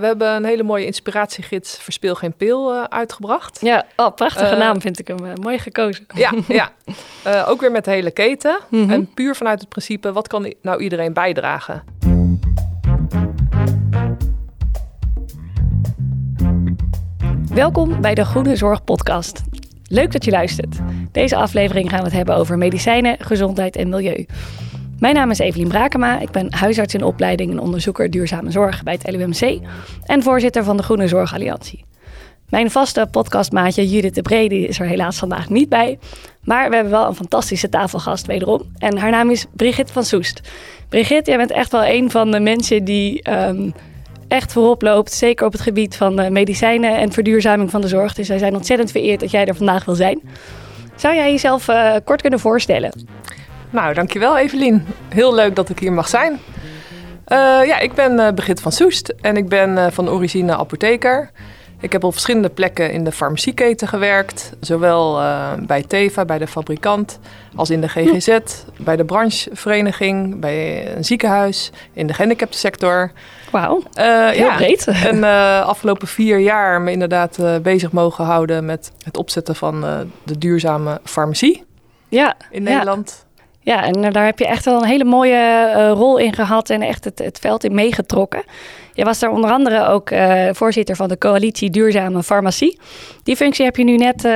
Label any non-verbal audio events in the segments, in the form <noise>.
We hebben een hele mooie inspiratiegids Verspeel geen pil uh, uitgebracht. Ja, oh, prachtige uh, naam vind ik hem. Uh, mooi gekozen. Ja, ja. <laughs> ook weer met de hele keten. Mm -hmm. En puur vanuit het principe, wat kan nou iedereen bijdragen? Welkom bij de Groene Zorg podcast. Leuk dat je luistert. Deze aflevering gaan we het hebben over medicijnen, gezondheid en milieu. Mijn naam is Evelien Brakema. Ik ben huisarts in opleiding en onderzoeker duurzame zorg bij het LUMC en voorzitter van de Groene Zorgalliantie. Mijn vaste podcastmaatje Judith de Brede is er helaas vandaag niet bij. Maar we hebben wel een fantastische tafelgast wederom. En haar naam is Brigitte van Soest. Brigitte, jij bent echt wel een van de mensen die um, echt voorop loopt. Zeker op het gebied van medicijnen en verduurzaming van de zorg. Dus wij zijn ontzettend vereerd dat jij er vandaag wil zijn. Zou jij jezelf uh, kort kunnen voorstellen? Nou, dankjewel Evelien. Heel leuk dat ik hier mag zijn. Uh, ja, ik ben uh, Brigitte van Soest en ik ben uh, van origine apotheker. Ik heb op verschillende plekken in de farmacieketen gewerkt. Zowel bij Teva, bij de fabrikant, als in de GGZ, hm. bij de branchevereniging, bij een ziekenhuis, in de gehandicaptensector. Wauw, heel ja, breed. <laughs> En de afgelopen vier jaar me inderdaad bezig mogen houden met het opzetten van de duurzame farmacie ja, in Nederland. Ja. Ja, en daar heb je echt wel een hele mooie uh, rol in gehad en echt het, het veld in meegetrokken. Je was daar onder andere ook uh, voorzitter van de coalitie Duurzame Farmacie. Die functie heb je nu net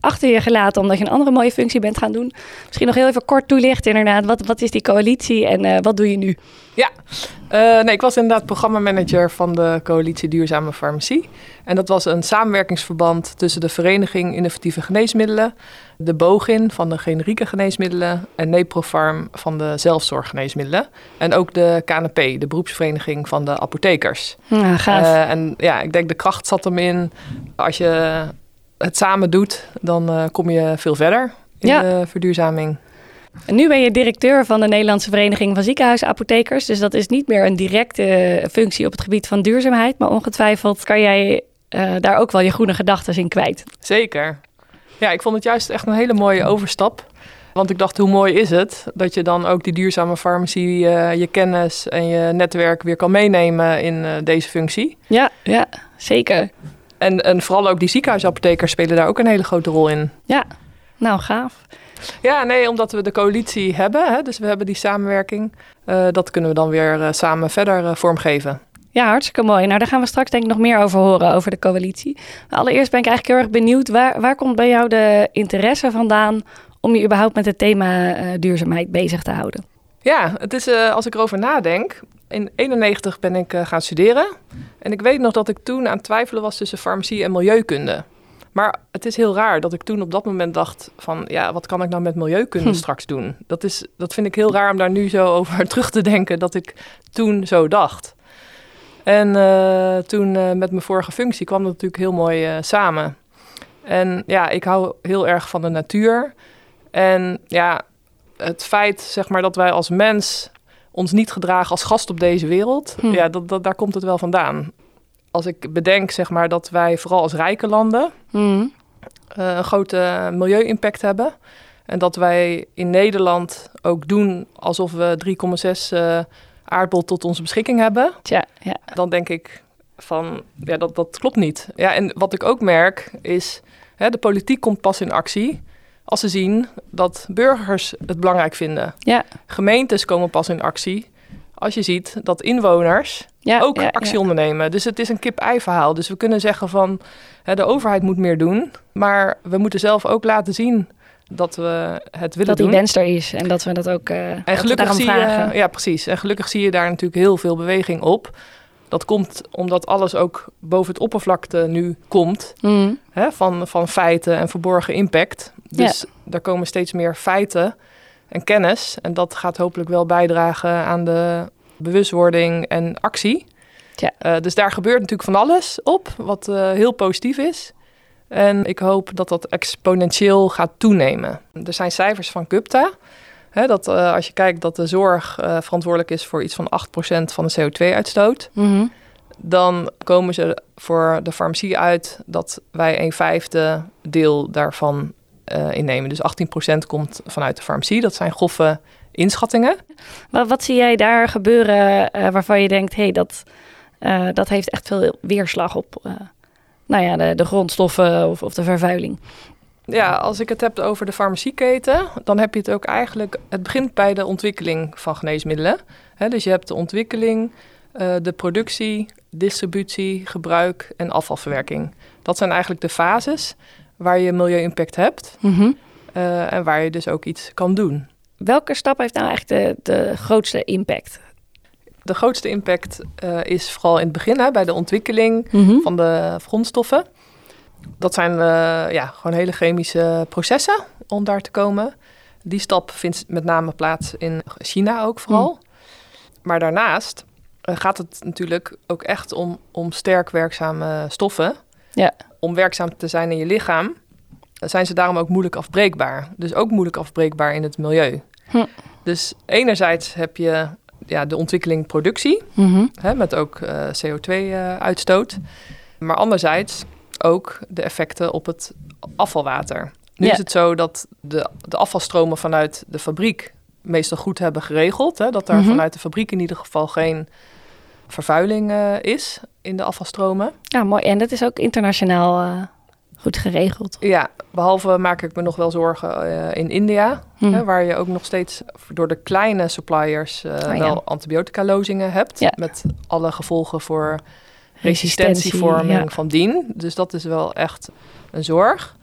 achter je gelaten omdat je een andere mooie functie bent gaan doen. Misschien nog heel even kort toelichten inderdaad. Wat, wat is die coalitie en wat doe je nu? Ja, nee, ik was inderdaad programmamanager van de coalitie Duurzame Farmacie. En dat was een samenwerkingsverband tussen de Vereniging Innovatieve Geneesmiddelen, de BOGIN van de generieke geneesmiddelen en Neprofarm van de zelfzorggeneesmiddelen. En ook de KNP, de beroepsvereniging van de apothekers. Ja, gaaf. Uh, en ja, ik denk de kracht zat hem in. Als je het samen doet, dan uh, kom je veel verder in ja. de verduurzaming. En nu ben je directeur van de Nederlandse Vereniging van Ziekenhuisapothekers. Dus dat is niet meer een directe functie op het gebied van duurzaamheid. Maar ongetwijfeld kan jij uh, daar ook wel je groene gedachten in kwijt. Zeker. Ja, ik vond het juist echt een hele mooie overstap. Want ik dacht, hoe mooi is het dat je dan ook die duurzame farmacie, uh, je kennis en je netwerk weer kan meenemen in uh, deze functie. Ja, ja, zeker. En, en vooral ook die ziekenhuisapothekers spelen daar ook een hele grote rol in. Ja, nou gaaf. Ja, nee, omdat we de coalitie hebben, hè, dus we hebben die samenwerking. Uh, dat kunnen we dan weer samen verder vormgeven. Ja, hartstikke mooi. Nou, daar gaan we straks denk ik nog meer over horen, over de coalitie. Maar allereerst ben ik eigenlijk heel erg benieuwd, waar, waar komt bij jou de interesse vandaan om je überhaupt met het thema uh, duurzaamheid bezig te houden? Ja, het is uh, als ik erover nadenk. In 91 ben ik uh, gaan studeren. En ik weet nog dat ik toen aan het twijfelen was tussen farmacie en milieukunde. Maar het is heel raar dat ik toen op dat moment dacht van... ja, wat kan ik nou met milieukunde hm. straks doen? Dat, is, dat vind ik heel raar om daar nu zo over <laughs> terug te denken... dat ik toen zo dacht. En uh, toen uh, met mijn vorige functie kwam dat natuurlijk heel mooi uh, samen. En ja, ik hou heel erg van de natuur. En ja, het feit zeg maar dat wij als mens ons niet gedragen als gast op deze wereld, hm. ja, dat, dat, daar komt het wel vandaan. Als ik bedenk zeg maar dat wij vooral als rijke landen hm. een grote milieu-impact hebben. En dat wij in Nederland ook doen alsof we 3,6 aardbol tot onze beschikking hebben, ja, ja. dan denk ik van ja, dat, dat klopt niet. Ja, en wat ik ook merk is, hè, de politiek komt pas in actie als ze zien dat burgers het belangrijk vinden. Ja. Gemeentes komen pas in actie als je ziet dat inwoners ja, ook ja, actie ondernemen. Dus het is een kip-ei verhaal. Dus we kunnen zeggen van hè, de overheid moet meer doen, maar we moeten zelf ook laten zien dat we het willen dat doen. Dat die wens er is en dat we dat ook uh, en gelukkig zie vragen. Je, ja, precies. En gelukkig zie je daar natuurlijk heel veel beweging op. Dat komt omdat alles ook boven het oppervlakte nu komt. Mm. Hè, van, van feiten en verborgen impact. Dus ja. daar komen steeds meer feiten en kennis. En dat gaat hopelijk wel bijdragen aan de bewustwording en actie. Ja. Uh, dus daar gebeurt natuurlijk van alles op, wat uh, heel positief is. En ik hoop dat dat exponentieel gaat toenemen. Er zijn cijfers van CUPTA. Hè, dat uh, als je kijkt dat de zorg uh, verantwoordelijk is voor iets van 8% van de CO2-uitstoot. Mm -hmm. Dan komen ze voor de farmacie uit dat wij een vijfde deel daarvan uh, innemen. Dus 18% komt vanuit de farmacie. Dat zijn grove inschattingen. Maar wat zie jij daar gebeuren waarvan je denkt... hé, hey, dat, dat heeft echt veel weerslag op nou ja, de, de grondstoffen of, of de vervuiling. Ja, als ik het heb over de farmacieketen, dan heb je het ook eigenlijk. Het begint bij de ontwikkeling van geneesmiddelen. He, dus je hebt de ontwikkeling, uh, de productie, distributie, gebruik en afvalverwerking. Dat zijn eigenlijk de fases waar je milieu-impact hebt mm -hmm. uh, en waar je dus ook iets kan doen. Welke stap heeft nou echt de, de grootste impact? De grootste impact uh, is vooral in het begin hè, bij de ontwikkeling mm -hmm. van de grondstoffen. Dat zijn uh, ja, gewoon hele chemische processen om daar te komen. Die stap vindt met name plaats in China ook vooral. Mm. Maar daarnaast uh, gaat het natuurlijk ook echt om, om sterk werkzame stoffen. Ja. Om werkzaam te zijn in je lichaam, zijn ze daarom ook moeilijk afbreekbaar. Dus ook moeilijk afbreekbaar in het milieu. Hm. Dus enerzijds heb je ja, de ontwikkeling productie, mm -hmm. hè, met ook uh, CO2-uitstoot. Uh, maar anderzijds ook de effecten op het afvalwater. Nu is het zo dat de, de afvalstromen vanuit de fabriek meestal goed hebben geregeld. Hè, dat er mm -hmm. vanuit de fabriek in ieder geval geen vervuiling uh, is in de afvalstromen. Ja, mooi. En dat is ook internationaal uh, goed geregeld. Ja, behalve maak ik me nog wel zorgen uh, in India, hmm. hè, waar je ook nog steeds door de kleine suppliers oh, wel antibiotica-lozingen hebt. Ja. Met alle gevolgen voor resistentievorming ja. van dien. Dus dat is wel echt een zorg.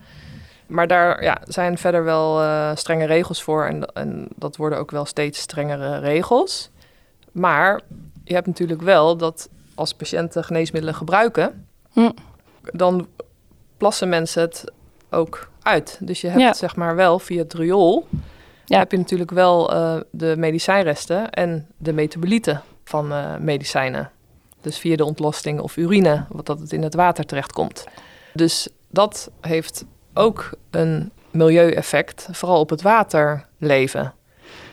Maar daar ja, zijn verder wel uh, strenge regels voor. En, en dat worden ook wel steeds strengere regels. Maar je hebt natuurlijk wel dat als patiënten geneesmiddelen gebruiken, hm. dan plassen mensen het ook uit. Dus je hebt ja. zeg maar wel via het riool, ja. heb je natuurlijk wel uh, de medicijnresten en de metabolieten van uh, medicijnen. Dus via de ontlasting of urine, wat dat het in het water terechtkomt. Dus dat heeft ook een milieueffect, vooral op het waterleven.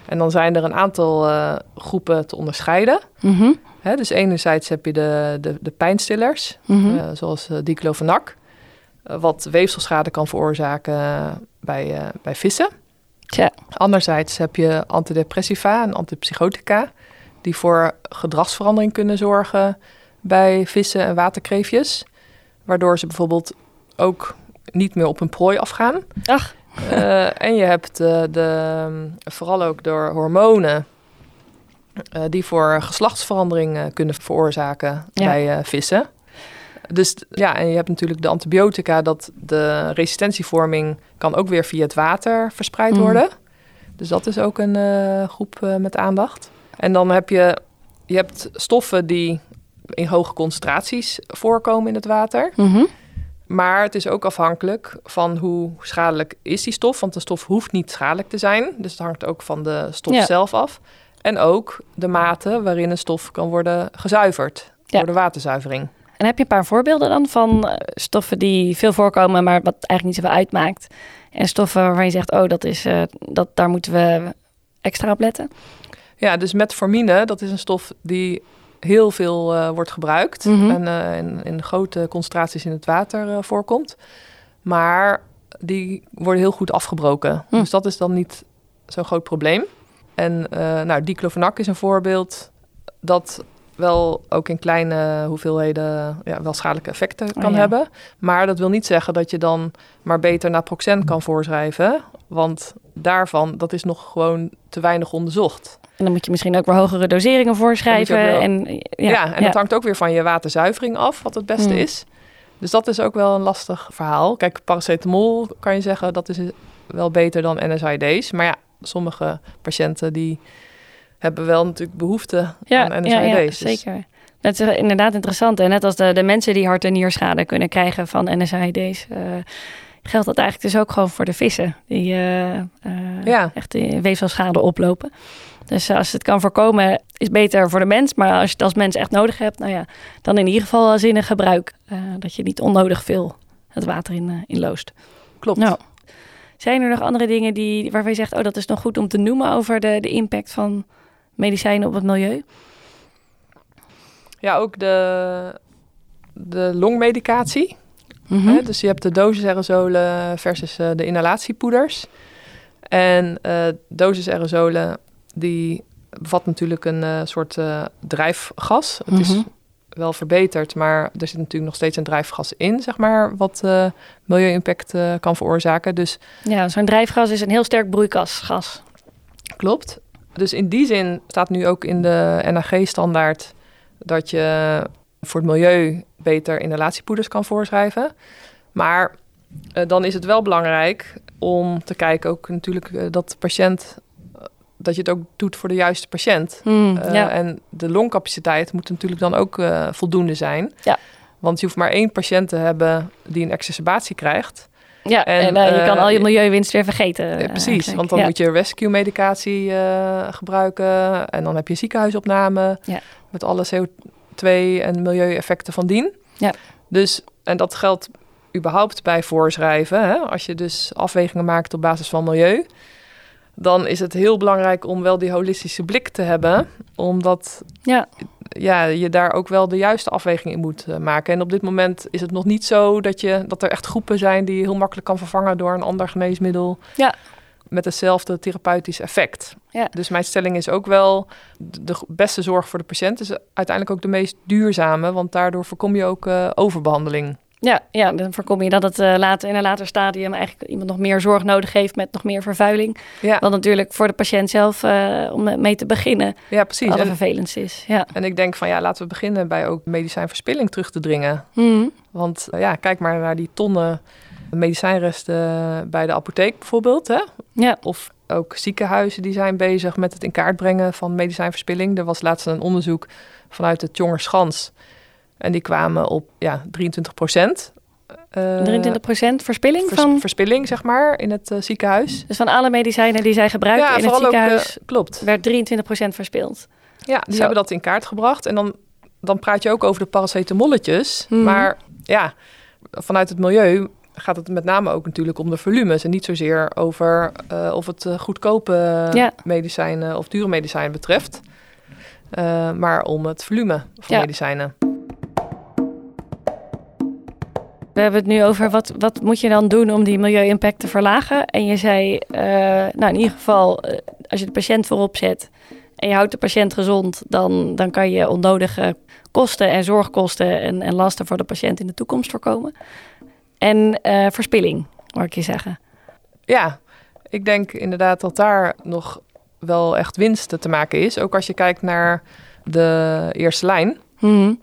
En dan zijn er een aantal uh, groepen te onderscheiden. Mm -hmm. He, dus enerzijds heb je de, de, de pijnstillers, mm -hmm. uh, zoals uh, diclofenac, wat weefselschade kan veroorzaken bij, bij vissen. Tja. Anderzijds heb je antidepressiva en antipsychotica, die voor gedragsverandering kunnen zorgen bij vissen en waterkreefjes. Waardoor ze bijvoorbeeld ook niet meer op hun prooi afgaan. Ach. Uh, en je hebt uh, de, vooral ook door hormonen uh, die voor geslachtsverandering kunnen veroorzaken ja. bij vissen. Dus ja, en je hebt natuurlijk de antibiotica, dat de resistentievorming kan ook weer via het water verspreid mm. worden. Dus dat is ook een groep met aandacht. En dan heb je, je hebt stoffen die in hoge concentraties voorkomen in het water. Mm -hmm. Maar het is ook afhankelijk van hoe schadelijk is die stof. Want de stof hoeft niet schadelijk te zijn. Dus het hangt ook van de stof ja. zelf af. En ook de mate waarin een stof kan worden gezuiverd ja. door de waterzuivering. En heb je een paar voorbeelden dan van uh, stoffen die veel voorkomen, maar wat eigenlijk niet zoveel uitmaakt? En stoffen waarvan je zegt, oh, dat is, uh, dat, daar moeten we extra op letten? Ja, dus metformine, dat is een stof die heel veel uh, wordt gebruikt mm -hmm. en uh, in, in, grote concentraties in het water voorkomt. Maar die worden heel goed afgebroken. Mm. Dus dat is dan niet zo'n groot probleem. En nou, diclofenac is een voorbeeld dat wel ook in kleine hoeveelheden ja, wel schadelijke effecten kan oh, ja. hebben. Maar dat wil niet zeggen dat je dan maar beter naproxen kan voorschrijven. Want daarvan, dat is nog gewoon te weinig onderzocht. En dan moet je misschien ook weer hogere doseringen voorschrijven. Wel, en, ja, ja, en dat hangt ook weer van je waterzuivering af, wat het beste mm. is. Dus dat is ook wel een lastig verhaal. Kijk, paracetamol kan je zeggen, dat is wel beter dan NSAID's. Maar ja, sommige patiënten die hebben wel natuurlijk behoefte ja, aan NSAID's. Ja, ja, dus. zeker. Dat is inderdaad interessant. En net als de, de mensen die hart- en nierschade kunnen krijgen van NSAID's... Uh, geldt dat eigenlijk dus ook gewoon voor de vissen. Die uh, uh, ja. echt weefselschade oplopen. Dus als het kan voorkomen, is beter voor de mens. Maar als je het als mens echt nodig hebt, nou ja, dan in ieder geval zinnig gebruik. Uh, dat je niet onnodig veel het water in, in loost. Klopt. Nou, zijn er nog andere dingen die, waarvan je zegt, oh, dat is nog goed om te noemen over de, de impact van medicijnen op het milieu? Ja, ook de, de longmedicatie. Mm -hmm. Dus je hebt de dosis aerosolen versus uh, de inhalatiepoeders. En uh, dosis aerosolen die bevat natuurlijk een uh, soort uh, drijfgas. Het mm -hmm. is wel verbeterd, maar er zit natuurlijk nog steeds een drijfgas in, zeg maar, wat uh, milieu-impact kan veroorzaken. Dus ja, zo'n drijfgas is een heel sterk broeikasgas. Klopt. Dus in die zin staat nu ook in de NAG-standaard dat je voor het milieu beter inhalatiepoeders kan voorschrijven. Maar uh, dan is het wel belangrijk om te kijken ook natuurlijk dat de patiënt dat je het ook doet voor de juiste patiënt. Mm, ja. En de longcapaciteit moet natuurlijk dan ook voldoende zijn. Ja. Want je hoeft maar één patiënt te hebben die een exacerbatie krijgt. Ja, en, en uh, je kan al je milieuwinst weer vergeten. Ja, precies, want dan moet je rescue-medicatie gebruiken. En dan heb je ziekenhuisopname met alle CO2 en milieueffecten van dien. Ja. Dus, en dat geldt überhaupt bij voorschrijven. Hè? Als je dus afwegingen maakt op basis van milieu dan is het heel belangrijk om wel die holistische blik te hebben. Omdat ja. Ja, je daar ook wel de juiste afweging in moet uh, maken. En op dit moment is het nog niet zo dat, je, dat er echt groepen zijn die je heel makkelijk kan vervangen door een ander geneesmiddel. Ja. Met hetzelfde therapeutisch effect. Ja. Dus mijn stelling is ook wel: de beste zorg voor de patiënt is uiteindelijk ook de meest duurzame. Want daardoor voorkom je ook uh, overbehandeling. Ja, ja, dan voorkom je dat het uh, later, in een later stadium eigenlijk iemand nog meer zorg nodig heeft met nog meer vervuiling. Ja. Wat natuurlijk voor de patiënt zelf, uh, om mee te beginnen, ja, precies. en, vervelend is. Ja. En ik denk van ja, laten we beginnen bij ook medicijnverspilling terug te dringen. Mm. Want uh, ja, kijk maar naar die tonnen medicijnresten bij de apotheek bijvoorbeeld. Hè? Ja. Of ook ziekenhuizen die zijn bezig met het in kaart brengen van medicijnverspilling. Er was laatst een onderzoek vanuit het Jongerschans. En die kwamen op ja, 23 procent. Uh, 23 procent verspilling vers, van? Verspilling, zeg maar, in het uh, ziekenhuis. Dus van alle medicijnen die zij gebruiken ja, in het ziekenhuis... Ook, uh, klopt. werd 23 procent verspild. Ja, die Zo. hebben dat in kaart gebracht. En dan, dan praat je ook over de paracetamolletjes. Mhm. Maar ja, vanuit het milieu gaat het met name ook natuurlijk om de volumes. En niet zozeer over uh, of het goedkope ja. medicijnen of dure medicijnen betreft. Uh, maar om het volume van ja. medicijnen. We hebben het nu over wat, wat moet je dan doen om die milieu-impact te verlagen. En je zei, uh, nou in ieder geval, uh, als je de patiënt voorop zet en je houdt de patiënt gezond, dan, dan kan je onnodige kosten en zorgkosten en, en lasten voor de patiënt in de toekomst voorkomen. En uh, verspilling, hoor ik je zeggen. Ja, ik denk inderdaad dat daar nog wel echt winst te maken is. Ook als je kijkt naar de eerste lijn, mm-hmm.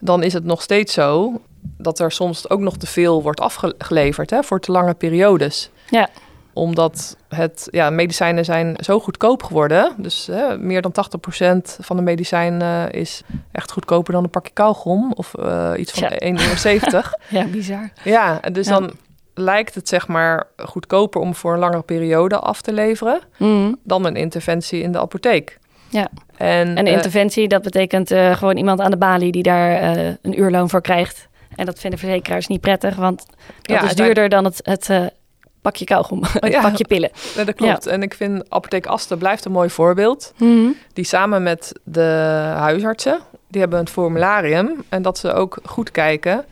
dan is het nog steeds zo dat er soms ook nog te veel wordt afgeleverd hè, voor te lange periodes. Ja. Omdat het, ja, medicijnen zijn zo goedkoop geworden. Dus hè, meer dan 80% van de medicijn uh, is echt goedkoper dan een pakje kauwgom. Of uh, iets van Ja. 1,70 euro. <laughs> ja, bizar. ja, en dus Ja. dan lijkt het zeg maar goedkoper om voor een langere periode af te leveren... Mm. dan een interventie in de apotheek. Ja. En, En eh, interventie, dat betekent eh, gewoon iemand aan de balie die daar eh, een uurloon voor krijgt. En dat vinden verzekeraars niet prettig, want dat Ja, is duurder dan het, het eh, pakje kauwgom, <laughs> het ja. pakje pillen. <laughs> dat klopt. En ik vind apotheek Asten blijft een mooi voorbeeld. die samen met de huisartsen, die hebben een formularium en dat ze ook goed kijken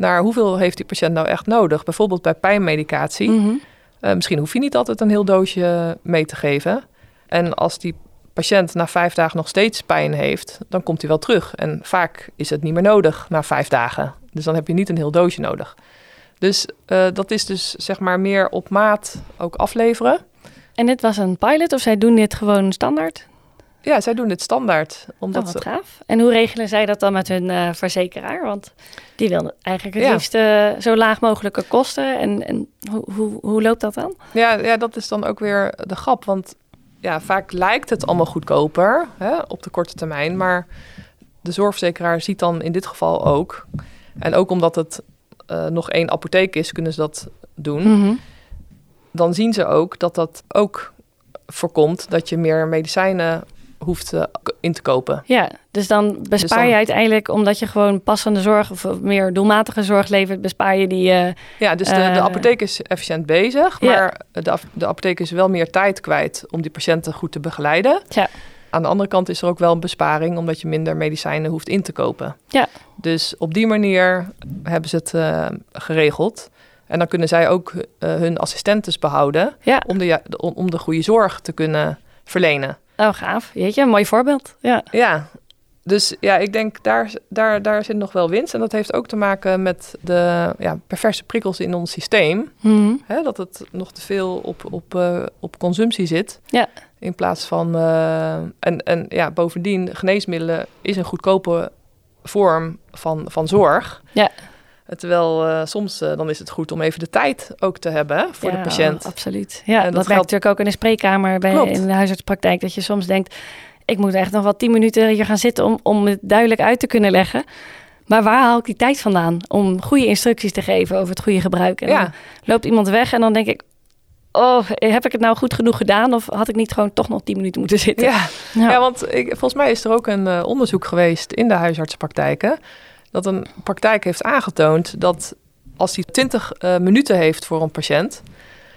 naar hoeveel heeft die patiënt nou echt nodig. Bijvoorbeeld bij pijnmedicatie. Mhm. Eh, misschien hoef je niet altijd een heel doosje mee te geven. En als die patiënt na vijf dagen nog steeds pijn heeft, dan komt hij wel terug. En vaak is het niet meer nodig na vijf dagen. Dus dan heb je niet een heel doosje nodig. Dus eh, dat is dus zeg maar meer op maat ook afleveren. En dit was een pilot of zij doen dit gewoon standaard? Ja, zij doen dit standaard. Omdat Oh, wat gaaf. En hoe regelen zij dat dan met hun eh, verzekeraar? Want die wil eigenlijk het Ja. liefst eh, zo laag mogelijke kosten. En, en hoe, hoe, hoe loopt dat dan? Ja, ja, dat is dan ook weer de grap. Want ja, vaak lijkt het allemaal goedkoper hè, op de korte termijn. Maar de zorgverzekeraar ziet dan in dit geval ook. En ook omdat het eh, nog één apotheek is, kunnen ze dat doen. Mhm. Dan zien ze ook dat dat ook voorkomt dat je meer medicijnen hoeft eh, in te kopen. Ja, dus dan bespaar dan- je uiteindelijk, omdat je gewoon passende zorg of meer doelmatige zorg levert, bespaar je die. eh, Ja, dus de, Eh. de apotheek is efficiënt bezig. Ja. Maar de, de apotheek is wel meer tijd kwijt om die patiënten goed te begeleiden. Ja. Aan de andere kant is er ook wel een besparing, omdat je minder medicijnen hoeft in te kopen. Ja. Dus op die manier hebben ze het eh, geregeld. En dan kunnen zij ook eh, hun assistentes behouden ja, om de, om, om de goede zorg te kunnen verlenen. oh gaaf. Weet je, een mooi voorbeeld. Ja. Ja, Dus ja, ik denk daar, daar, daar zit nog wel winst. En dat heeft ook te maken met de ja, perverse prikkels in ons systeem. Mhm. Dat het nog te veel op, op, eh, op consumptie zit. Ja. In plaats van. eh, en, en ja, bovendien, geneesmiddelen is een goedkope vorm van, van zorg. Ja. Terwijl eh, soms eh, dan is het goed om even de tijd ook te hebben hè, voor de patiënt. Absoluut. Ja, En dat, geldt- natuurlijk ook in de spreekkamer bij Klopt. in de huisartspraktijk. Dat je soms denkt, ik moet echt nog wel tien minuten hier gaan zitten om, om het duidelijk uit te kunnen leggen. Maar waar haal ik die tijd vandaan om goede instructies te geven over het goede gebruik? En Ja. dan loopt iemand weg en dan denk ik, oh, heb ik het nou goed genoeg gedaan? Of had ik niet gewoon toch nog tien minuten moeten zitten? Ja, Ja. ja. want ik, volgens mij is er ook een eh, onderzoek geweest in de huisartsenpraktijken. Dat een praktijk heeft aangetoond dat als hij 20 eh, minuten heeft voor een patiënt,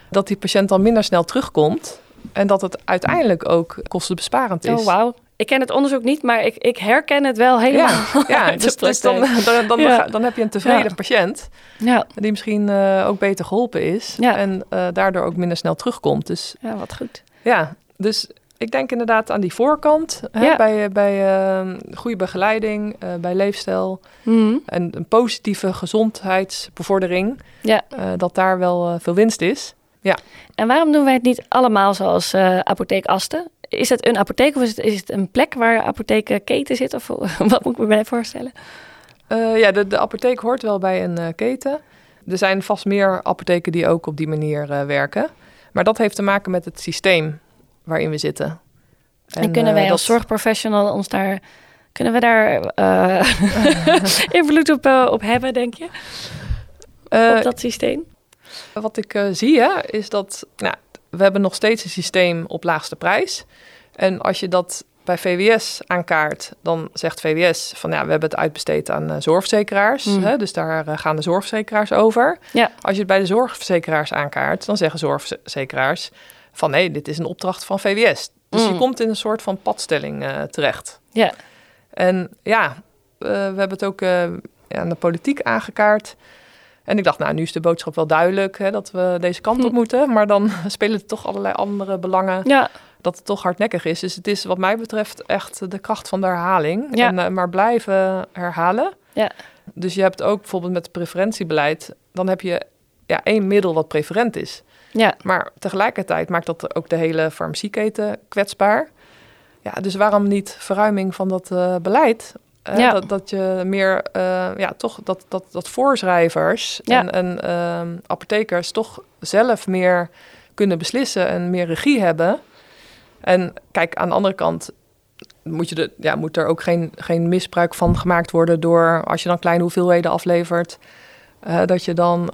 dat die patiënt dan minder snel terugkomt. En dat het uiteindelijk ook kostenbesparend is. Oh, wauw. Ik ken het onderzoek niet, maar ik, ik herken het wel helemaal. Ja, ja <laughs> dus, dus dan, dan, dan, Ja. dan heb je een tevreden Ja. patiënt Ja, die misschien eh, ook beter geholpen is Ja. en eh, daardoor ook minder snel terugkomt. Dus ja, wat goed. ja, dus ik denk inderdaad aan die voorkant. Hè, Ja. Bij, bij eh, goede begeleiding, eh, bij leefstijl Mhm. en een positieve gezondheidsbevordering. Ja. dat daar wel veel winst is. En waarom doen wij het niet allemaal zoals apotheek Asten? Is het een apotheek of is het, is het een plek waar apothekenketen zit? Of <laughs> wat moet ik me bij voorstellen? Eh, ja, de, de apotheek hoort wel bij een eh, keten. Er zijn vast meer apotheken die ook op die manier eh, werken. Maar dat heeft te maken met het systeem waarin we zitten. En, kunnen wij als zorgprofessional ons daar... Kunnen we daar <laughs> <laughs> invloed op, op hebben, denk je? op dat systeem? Wat ik zie hè, is dat nou, we hebben nog steeds een systeem op laagste prijs. En als je dat bij VWS aankaart, dan zegt VWS van ja, we hebben het uitbesteed aan eh, zorgverzekeraars. Mm. Hè, dus daar eh, gaan de zorgverzekeraars over. Ja. Als je het bij de zorgverzekeraars aankaart, dan zeggen zorgverzekeraars van nee, dit is een opdracht van VWS. Dus Mm. je komt in een soort van padstelling eh, terecht. Ja. En ja, we hebben het ook aan de politiek aangekaart. En ik dacht, nou, nu is de boodschap wel duidelijk hè, dat we deze kant op Hm. moeten. Maar dan <laughs> spelen er toch allerlei andere belangen Ja, dat het toch hardnekkig is. Dus het is wat mij betreft echt de kracht van de herhaling. Ja. En, eh, maar blijven herhalen. Ja. Dus je hebt ook bijvoorbeeld met het preferentiebeleid... dan heb je ja, één middel wat preferent is. ja. Maar tegelijkertijd maakt dat ook de hele farmacieketen kwetsbaar. Ja, dus waarom niet verruiming van dat eh, beleid? Eh, Ja. dat, dat je meer, eh, ja, toch dat, dat, dat voorschrijvers Ja. en, en ehm, apothekers toch zelf meer kunnen beslissen en meer regie hebben. En kijk, aan de andere kant moet, je de, ja, moet er ook geen, geen misbruik van gemaakt worden door als je dan kleine hoeveelheden aflevert, eh, dat je dan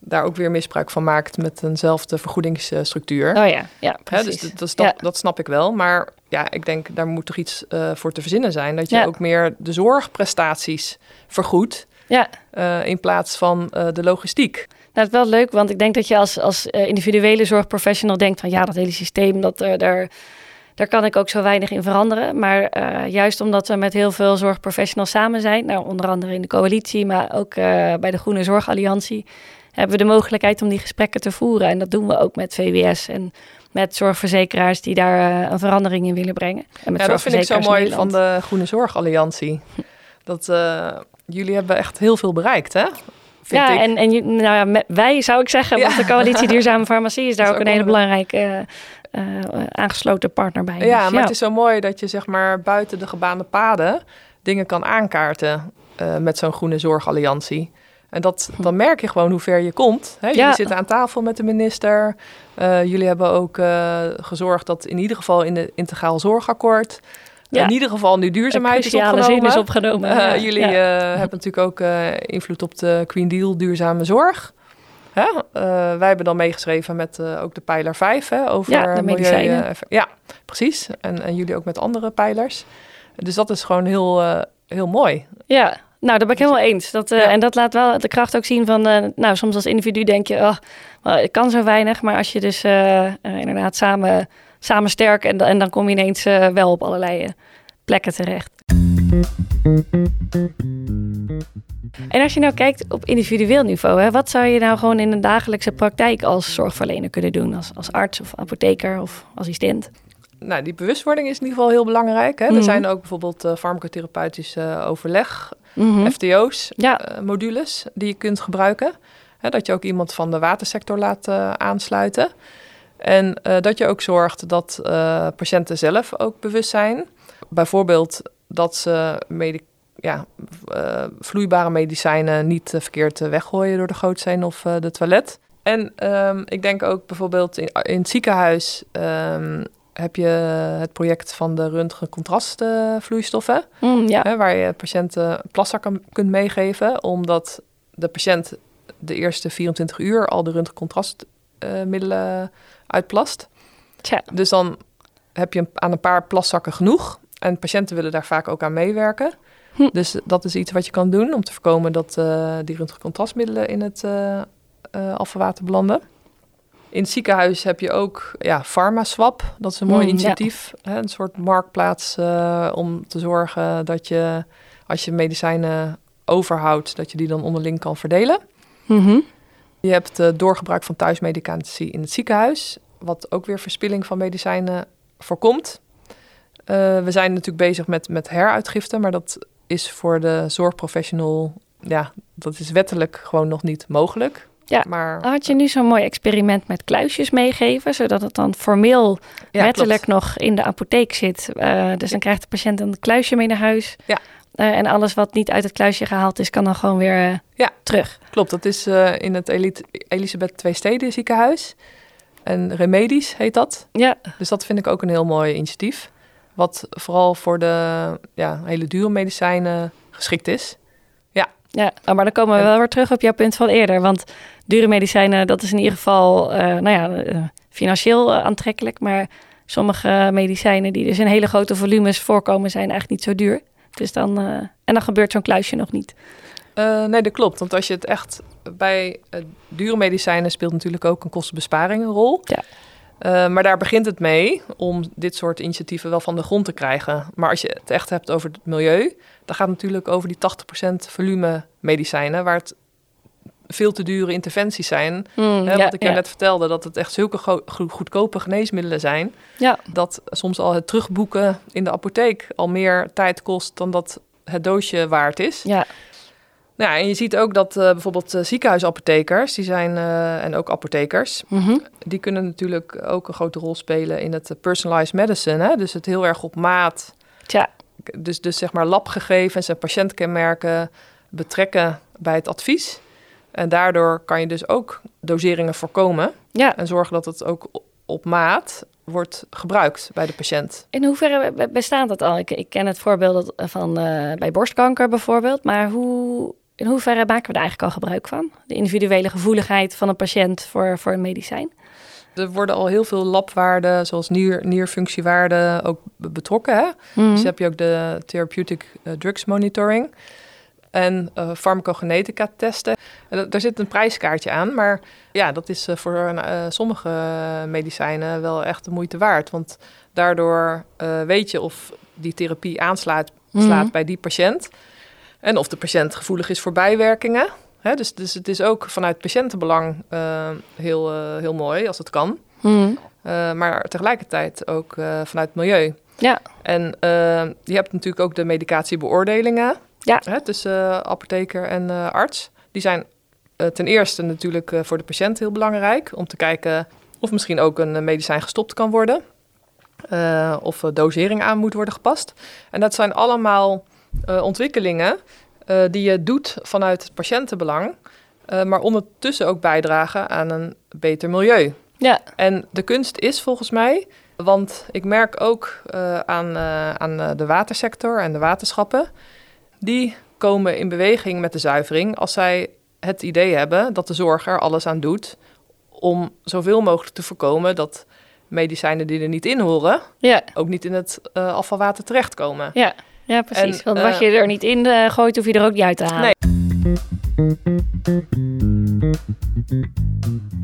daar ook weer misbruik van maakt met eenzelfde vergoedingsstructuur. Oh ja, ja, Hè, precies. dus dat, dat, snap, Ja. dat snap ik wel. Maar ja, ik denk daar moet toch iets eh, voor te verzinnen zijn. Dat je Ja. ook meer de zorgprestaties vergoedt. Ja. eh, in plaats van eh, de logistiek. Nou, het is wel leuk, want ik denk dat je als, als individuele zorgprofessional denkt van ja, dat hele systeem, dat, daar, daar kan ik ook zo weinig in veranderen. Maar juist omdat we met heel veel zorgprofessionals samen zijn, nou, onder andere in de coalitie, maar ook bij de Groene Zorgalliantie, hebben we de mogelijkheid om die gesprekken te voeren. En dat doen we ook met VWS en met zorgverzekeraars die daar eh, een verandering in willen brengen. En met Ja, dat vind ik zo mooi van de Groene Zorgalliantie. Dat eh, jullie hebben echt heel veel bereikt, hè? Vind ja, ik. en, en nou ja, met- wij zou ik zeggen, want Ja. de coalitie <laughs> Duurzame Farmacie is daar ook een hele belangrijke eh, aangesloten partner bij. Ja, Dus maar het is zo mooi dat je zeg maar buiten de gebaande paden dingen kan aankaarten met zo'n groene zorgalliantie. En dat, dan merk je gewoon hoe ver je komt. Hè? Jullie Ja. zitten aan tafel met de minister. Eh, jullie hebben ook eh, gezorgd dat in ieder geval in het integraal zorgakkoord... Ja. in ieder geval nu duurzaamheid is opgenomen. is opgenomen. Eh, ja, jullie hebben natuurlijk ook invloed op de Green Deal duurzame zorg. Hè? Wij hebben dan meegeschreven met ook de pijler 5 hè, over Ja, de milieu, ja, precies. En, en jullie ook met andere pijlers. Dus dat is gewoon heel, heel mooi. ja, nou, dat ben ik helemaal eens. Dat, eh, Ja. En dat laat wel de kracht ook zien van, eh, nou, soms als individu denk je, oh, wel, ik kan zo weinig. Maar als je dus eh, inderdaad samen, samen sterk en, en dan kom je ineens wel op allerlei plekken terecht. En als je nou kijkt op individueel niveau, hè, wat zou je nou gewoon in een dagelijkse praktijk als zorgverlener kunnen doen? Als, als arts of apotheker of assistent? Nou, die bewustwording is in ieder geval heel belangrijk. Hè? Mhm. Er zijn ook bijvoorbeeld uh, farmacotherapeutisch overleg, Mhm. FTO's, Ja. eh, modules die je kunt gebruiken. Hè, dat je ook iemand van de watersector laat eh, aansluiten. En eh, dat je ook zorgt dat eh, patiënten zelf ook bewust zijn. Bijvoorbeeld dat ze ja, eh, vloeibare medicijnen niet eh, verkeerd eh, weggooien door de gootsteen of eh, de toilet. En ehm, ik denk ook bijvoorbeeld in, in het ziekenhuis ehm, heb je het project van de röntgencontrastvloeistoffen. Mm, ja. Waar je patiënten plaszakken kunt meegeven, omdat de patiënt de eerste 24 uur al de röntgencontrastmiddelen uitplast. Tja. Dus dan heb je aan een paar plaszakken genoeg. En patiënten willen daar vaak ook aan meewerken. Hm. Dus dat is iets wat je kan doen om te voorkomen dat eh, die röntgencontrastmiddelen in het eh eh, afvalwater belanden. In het ziekenhuis heb je ook ja, PharmaSwap. Dat is een mooi Mm, ja. initiatief. Hè, een soort marktplaats eh, om te zorgen dat je, als je medicijnen overhoudt, dat je die dan onderling kan verdelen. Mhm. Je hebt eh, doorgebruik van thuismedicatie in het ziekenhuis, wat ook weer verspilling van medicijnen voorkomt. Eh, we zijn natuurlijk bezig met, met heruitgifte, maar dat is voor de zorgprofessional, ja, dat is wettelijk gewoon nog niet mogelijk. Ja. maar Had je nu zo'n mooi experiment met kluisjes meegeven, zodat het dan formeel ja, klopt. nog in de apotheek zit? Eh, dus dan krijgt de patiënt een kluisje mee naar huis. Ja. Eh, en alles wat niet uit het kluisje gehaald is, kan dan gewoon weer eh, Ja. terug. Klopt, dat is eh, in het Elite, Elisabeth Twee Steden ziekenhuis. En Remedies heet dat. Ja, Dus dat vind ik ook een heel mooi initiatief. Wat vooral voor de ja, hele dure medicijnen geschikt is. Ja. Oh, maar dan komen we wel weer terug op jouw punt van eerder. Want dure medicijnen, dat is in ieder geval eh, nou ja, eh, financieel eh, aantrekkelijk. Maar sommige medicijnen die dus in hele grote volumes voorkomen, zijn eigenlijk niet zo duur. Dus dan, en dan gebeurt zo'n kluisje nog niet. Nee, dat klopt. Want als je het echt bij dure medicijnen speelt natuurlijk ook een kostenbesparing een rol. Ja. Eh, maar daar begint het mee om dit soort initiatieven wel van de grond te krijgen. Maar als je het echt hebt over het milieu, dan gaat het natuurlijk over die 80% volume medicijnen, waar het veel te dure interventies zijn. Hmm, Hè, ja, wat ik je ja. net vertelde, dat het echt zulke go- go- goedkope geneesmiddelen zijn, Ja, dat soms al het terugboeken in de apotheek al meer tijd kost dan dat het doosje waard is. ja. Nou, ja, en je ziet ook dat eh, bijvoorbeeld eh, ziekenhuisapothekers, die zijn, eh, en ook apothekers, Mhm. die kunnen natuurlijk ook een grote rol spelen in het personalized medicine. Hè? Dus het heel erg op maat, Tja, dus, dus zeg maar labgegevens en patiëntkenmerken betrekken bij het advies. En daardoor kan je dus ook doseringen voorkomen ja. en zorgen dat het ook op maat wordt gebruikt bij de patiënt. In hoeverre be- bestaat dat al? Ik, ik ken het voorbeeld van bij borstkanker bijvoorbeeld, maar hoe, in hoeverre maken we daar eigenlijk al gebruik van? De individuele gevoeligheid van een patiënt voor, voor een medicijn? Er worden al heel veel labwaarden, zoals nier, nierfunctiewaarden, ook be- betrokken. Hè? Mhm. Dus heb je ook de Therapeutic eh, Drugs Monitoring en eh farmacogenetica testen. En da- daar zit een prijskaartje aan, maar ja, dat is eh, voor sommige medicijnen wel echt de moeite waard. Want daardoor weet je of die therapie aanslaat slaat Mhm. bij die patiënt en of de patiënt gevoelig is voor bijwerkingen. Hè, dus, dus het is ook vanuit patiëntenbelang eh, heel, eh, heel mooi als het kan. Mhm. Eh, maar tegelijkertijd ook vanuit het milieu. Ja, En je hebt natuurlijk ook de medicatiebeoordelingen Ja. hè, tussen apotheker en arts. Die zijn ten eerste natuurlijk voor de patiënt heel belangrijk om te kijken of misschien ook een medicijn gestopt kan worden. Of dosering aan moet worden gepast. En dat zijn allemaal eh, ontwikkelingen eh, die je doet vanuit het patiëntenbelang, eh, maar ondertussen ook bijdragen aan een beter milieu. ja, En de kunst is volgens mij, want ik merk ook aan, aan de watersector en de waterschappen, die komen in beweging met de zuivering als zij het idee hebben dat de zorg er alles aan doet om zoveel mogelijk te voorkomen dat medicijnen die er niet in horen, ja, ook niet in het afvalwater terechtkomen. ja. Ja, precies. En, Want eh, wat je er niet in eh, gooit, hoef je er ook niet uit te halen. Nee.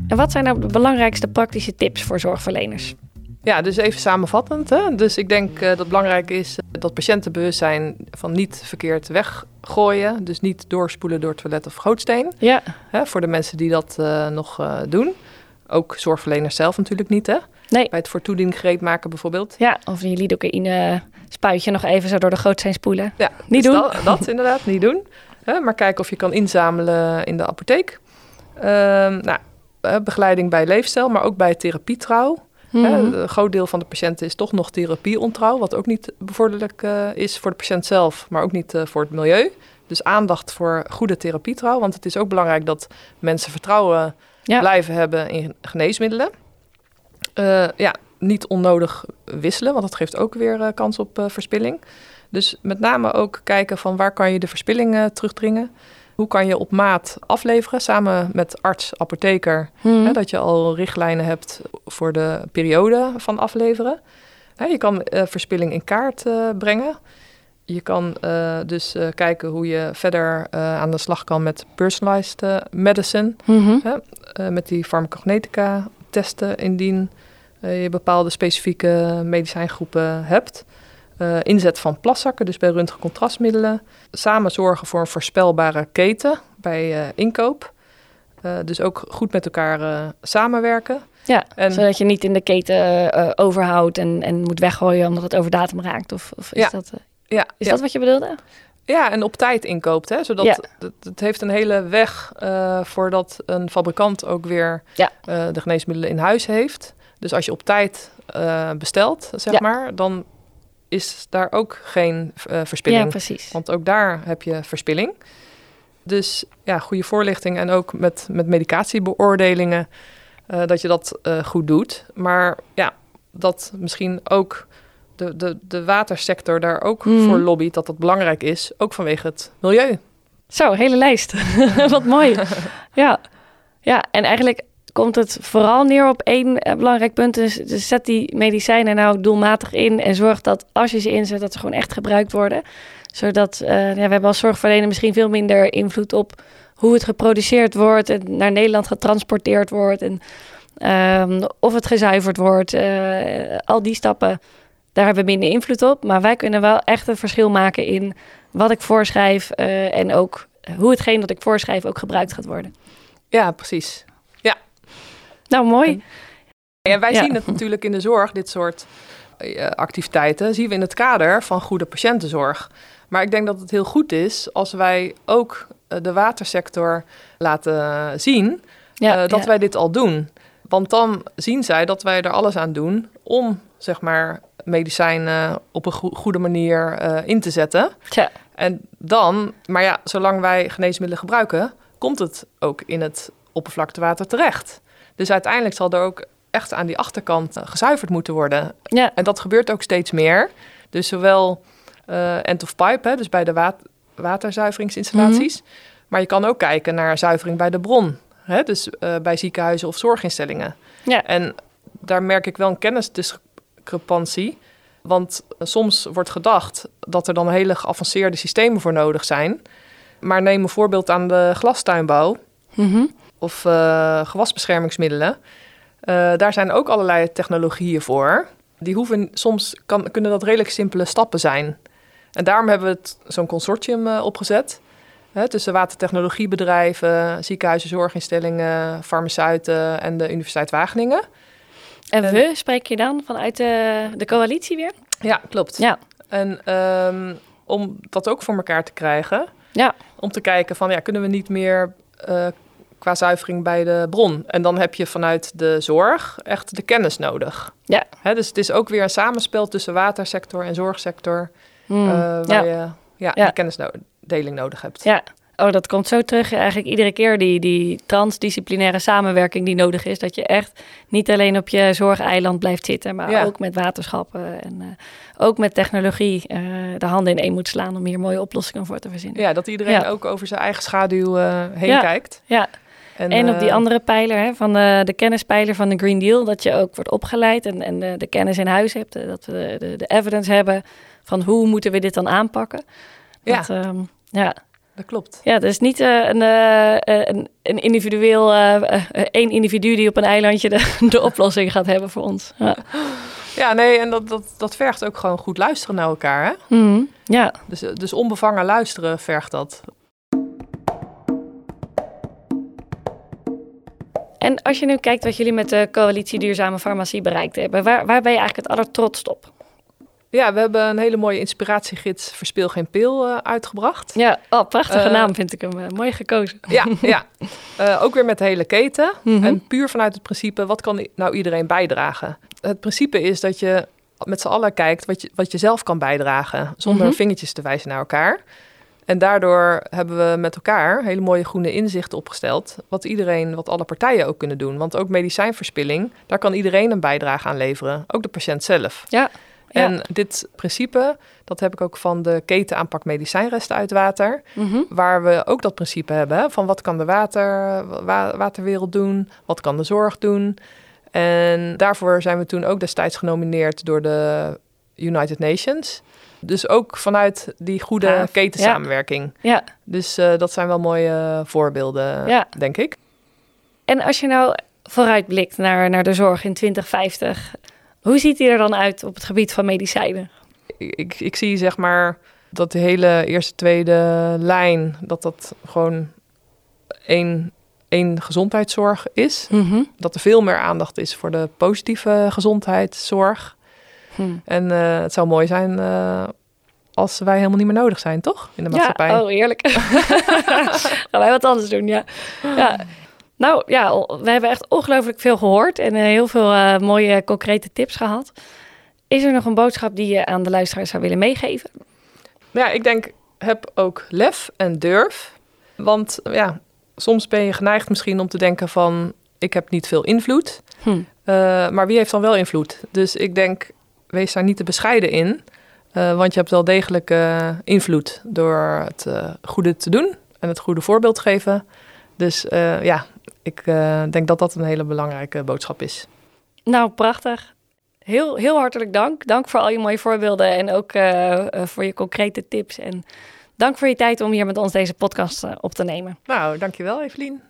En wat zijn nou de belangrijkste praktische tips voor zorgverleners? Ja, dus even samenvattend. Hè? Dus ik denk eh, dat het belangrijk is eh, dat patiënten bewust zijn van niet verkeerd weggooien. Dus niet doorspoelen door toilet of gootsteen. Ja, Hè? Voor de mensen die dat eh, nog eh, doen. Ook zorgverleners zelf natuurlijk niet. Hè? Nee. Bij het voor toediening gereed maken bijvoorbeeld. Ja, of je lidocaïne spuitje nog even zo door de goot zijn spoelen. Ja, Niet dus doen. Dat, dat inderdaad, niet doen. Hè, maar kijken of je kan inzamelen in de apotheek. Ehm, nou, eh, begeleiding bij leefstijl, maar ook bij therapietrouw. Mhm. een groot deel van de patiënten is toch nog therapieontrouw, wat ook niet bevorderlijk eh, is voor de patiënt zelf, maar ook niet eh, voor het milieu. Dus aandacht voor goede therapietrouw, want het is ook belangrijk dat mensen vertrouwen Ja. blijven hebben in geneesmiddelen. Eh, ja, niet onnodig wisselen, want dat geeft ook weer eh, kans op eh, verspilling. Dus met name ook kijken van waar kan je de verspilling eh, terugdringen. Hoe kan je op maat afleveren samen met arts, apotheker. Hè, dat je al richtlijnen hebt voor de periode van afleveren. Hè, je kan verspilling in kaart brengen. Je kan dus kijken hoe je verder aan de slag kan met personalized medicine. Mhm. Met die farmacognetica testen indien je bepaalde specifieke medicijngroepen hebt. Eh, inzet van plaszakken, dus bij röntgencontrastmiddelen. Samen zorgen voor een voorspelbare keten bij eh, inkoop. Eh, dus ook goed met elkaar eh, samenwerken. Ja, En- zodat je niet in de keten eh, overhoudt en, en moet weggooien omdat het over datum raakt. Of, of is, Ja. dat, eh, Ja, is ja. dat wat je bedoelde? ja, en op tijd inkoopt. Hè, zodat Ja. het, het heeft een hele weg eh, voordat een fabrikant ook weer eh, de geneesmiddelen in huis heeft. Dus als je op tijd eh, bestelt, zeg Ja. maar, dan is daar ook geen eh, verspilling. Ja, precies. Want ook daar heb je verspilling. Dus ja, goede voorlichting en ook met, met medicatiebeoordelingen, eh, dat je dat goed doet. Maar ja, dat misschien ook de, de, de watersector daar ook Mhm. voor lobbyt, dat dat belangrijk is, ook vanwege het milieu. Zo, hele lijst. <laughs> Wat mooi. <laughs> Ja. ja, en eigenlijk komt het vooral neer op één eh, belangrijk punt. Dus, dus zet die medicijnen nou doelmatig in en zorg dat als je ze inzet, dat ze gewoon echt gebruikt worden. Zodat, eh, ja, we hebben als zorgverlener misschien veel minder invloed op hoe het geproduceerd wordt en naar Nederland getransporteerd wordt. En ehm, of het gezuiverd wordt. eh, al die stappen, daar hebben we minder invloed op. Maar wij kunnen wel echt een verschil maken in wat ik voorschrijf en ook hoe hetgeen dat ik voorschrijf ook gebruikt gaat worden. Ja, precies. Nou, mooi. En wij Ja. zien het natuurlijk in de zorg, dit soort eh, activiteiten, zien we in het kader van goede patiëntenzorg. Maar ik denk dat het heel goed is als wij ook eh, de watersector laten zien Ja, eh, dat wij dit al doen. Want dan zien zij dat wij er alles aan doen om, zeg maar, medicijnen op een goe- goede manier in te zetten. Tja, En dan, maar ja, zolang wij geneesmiddelen gebruiken, komt het ook in het oppervlaktewater terecht. Dus uiteindelijk zal er ook echt aan die achterkant eh, gezuiverd moeten worden. ja, En dat gebeurt ook steeds meer. Dus zowel eh, end of pipe, hè, dus bij de wa- waterzuiveringsinstallaties. Maar je kan ook kijken naar zuivering bij de bron. Hè, dus eh, bij ziekenhuizen of zorginstellingen. ja, En daar merk ik wel een kennisdiscrepantie. Want soms wordt gedacht dat er dan hele geavanceerde systemen voor nodig zijn. Maar neem een voorbeeld aan de glastuinbouw Mhm. Of eh, gewasbeschermingsmiddelen. Eh, daar zijn ook allerlei technologieën voor. Die hoeven soms kan, kunnen dat redelijk simpele stappen zijn. En daarom hebben we het, zo'n consortium eh, opgezet. Hè, tussen watertechnologiebedrijven, ziekenhuizen, zorginstellingen, farmaceuten en de Universiteit Wageningen. En we, spreek je dan vanuit de, de coalitie weer? Ja, klopt. Ja, En ehm, om dat ook voor elkaar te krijgen, ja, om te kijken van ja, kunnen we niet meer qua zuivering bij de bron? En dan heb je vanuit de zorg echt de kennis nodig. Ja. Hè, dus het is ook weer een samenspel tussen watersector en zorgsector, Hmm. eh, waar ja. je ja, Ja. die kennisdeling nodig hebt. ja. Oh, dat komt zo terug eigenlijk iedere keer, die, die transdisciplinaire samenwerking die nodig is. Dat je echt niet alleen op je zorgeiland blijft zitten, maar Ja. ook met waterschappen en eh, ook met technologie eh, de handen in één moet slaan om hier mooie oplossingen voor te verzinnen. Ja, dat iedereen Ja. ook over zijn eigen schaduw heen Ja. kijkt. Ja, En op die eh, andere pijler, hè, van de, de kennispijler van de Green Deal, dat je ook wordt opgeleid en, en de, de kennis in huis hebt, eh, dat we de, de, de evidence hebben van hoe moeten we dit dan aanpakken. Ja. Dat, ehm, ja. Dat klopt. ja, dus niet eh, een, een, een individueel, één individu die op een eilandje de, <laughs> de oplossing gaat hebben voor ons. Ja, Ja, nee, en dat, dat, dat vergt ook gewoon goed luisteren naar elkaar. Hè? Mhm. ja. Dus, dus onbevangen luisteren vergt dat. En als je nu kijkt wat jullie met de coalitie Duurzame Farmacie bereikt hebben, waar, waar ben je eigenlijk het allertrotst op? Ja, we hebben een hele mooie inspiratiegids Verspeel geen pil uh, uitgebracht. Ja, oh, prachtige uh, naam vind ik hem. Uh, mooi gekozen. Ja, <laughs> ja. ook weer met de hele keten. Mm -hmm. En puur vanuit het principe, wat kan nou iedereen bijdragen? Het principe is dat je met z'n allen kijkt wat je, wat je zelf kan bijdragen. Zonder mm -hmm. vingertjes te wijzen naar elkaar. En daardoor hebben we met elkaar hele mooie groene inzichten opgesteld. Wat iedereen, wat alle partijen ook kunnen doen. Want ook medicijnverspilling, daar kan iedereen een bijdrage aan leveren. Ook de patiënt zelf. Ja. En ja. dit principe, dat heb ik ook van de ketenaanpak medicijnresten uit water. Mm -hmm. Waar we ook dat principe hebben van wat kan de water, wa waterwereld doen, wat kan de zorg doen. En daarvoor zijn we toen ook destijds genomineerd door de United Nations. Dus ook vanuit die goede ketensamenwerking. Ja. Dus uh, dat zijn wel mooie voorbeelden, ja. denk ik. En als je nou vooruitblikt naar, naar de zorg in 2050, hoe ziet die er dan uit op het gebied van medicijnen? Ik, ik, ik zie zeg maar dat de hele eerste, tweede lijn, dat dat gewoon één, één gezondheidszorg is. Mm -hmm. Dat er veel meer aandacht is voor de positieve gezondheidszorg. Hm. En uh, het zou mooi zijn uh, als wij helemaal niet meer nodig zijn, toch? In de maatschappij. Ja, oh, eerlijk. <laughs> Gaan wij wat anders doen, ja. ja. Nou ja, we hebben echt ongelooflijk veel gehoord en uh, heel veel uh, mooie concrete tips gehad. Is er nog een boodschap die je aan de luisteraars zou willen meegeven? Ja, ik denk, heb ook lef en durf. Want ja, soms ben je geneigd misschien om te denken van... ik heb niet veel invloed. Hm. Uh, maar wie heeft dan wel invloed? Dus ik denk, wees daar niet te bescheiden in. Uh, want je hebt wel degelijk uh, invloed door het uh, goede te doen en het goede voorbeeld te geven. Dus ja, ik denk dat dat een hele belangrijke boodschap is. Nou, prachtig. Heel, heel hartelijk dank. Dank voor al je mooie voorbeelden en ook voor je concrete tips. En dank voor je tijd om hier met ons deze podcast op te nemen. Nou, dankjewel Evelien.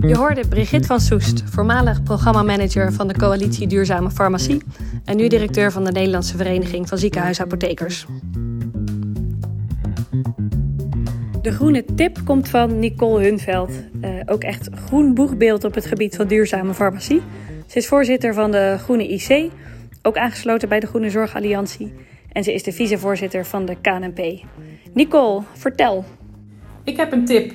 Je hoorde Brigitte van Soest, voormalig programmamanager van de Coalitie Duurzame Farmacie en nu directeur van de Nederlandse Vereniging van Ziekenhuisapothekers. De groene tip komt van Nicole Hunveld. Uh, ook echt groen boegbeeld op het gebied van duurzame farmacie. Ze is voorzitter van de Groene IC, ook aangesloten bij de Groene Zorgalliantie. En ze is de vicevoorzitter van de KNP. Nicole, vertel. Ik heb een tip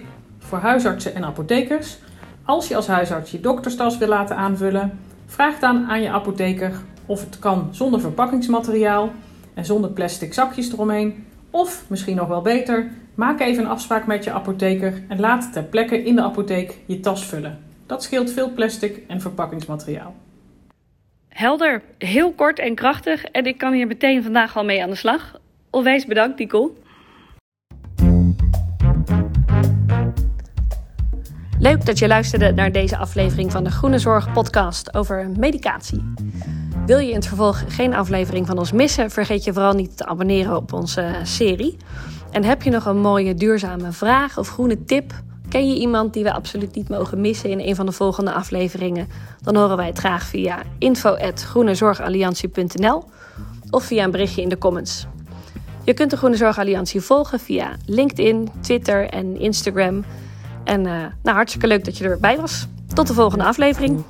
voor huisartsen en apothekers. Als je als huisarts je dokterstas wil laten aanvullen, vraag dan aan je apotheker of het kan zonder verpakkingsmateriaal en zonder plastic zakjes eromheen. Of misschien nog wel beter, maak even een afspraak met je apotheker en laat ter plekke in de apotheek je tas vullen. Dat scheelt veel plastic en verpakkingsmateriaal. Helder, heel kort en krachtig en ik kan hier meteen vandaag al mee aan de slag. Onwijs bedankt, Nicole. Leuk dat je luisterde naar deze aflevering van de Groene Zorg podcast over medicatie. Wil je in het vervolg geen aflevering van ons missen, vergeet je vooral niet te abonneren op onze serie. En heb je nog een mooie duurzame vraag of groene tip? Ken je iemand die we absoluut niet mogen missen in een van de volgende afleveringen? Dan horen wij het graag via info.groenezorgalliantie.nl of via een berichtje in de comments. Je kunt de Groene Zorgalliantie volgen via LinkedIn, Twitter en Instagram. En uh, nou, hartstikke leuk dat je erbij was. Tot de volgende aflevering.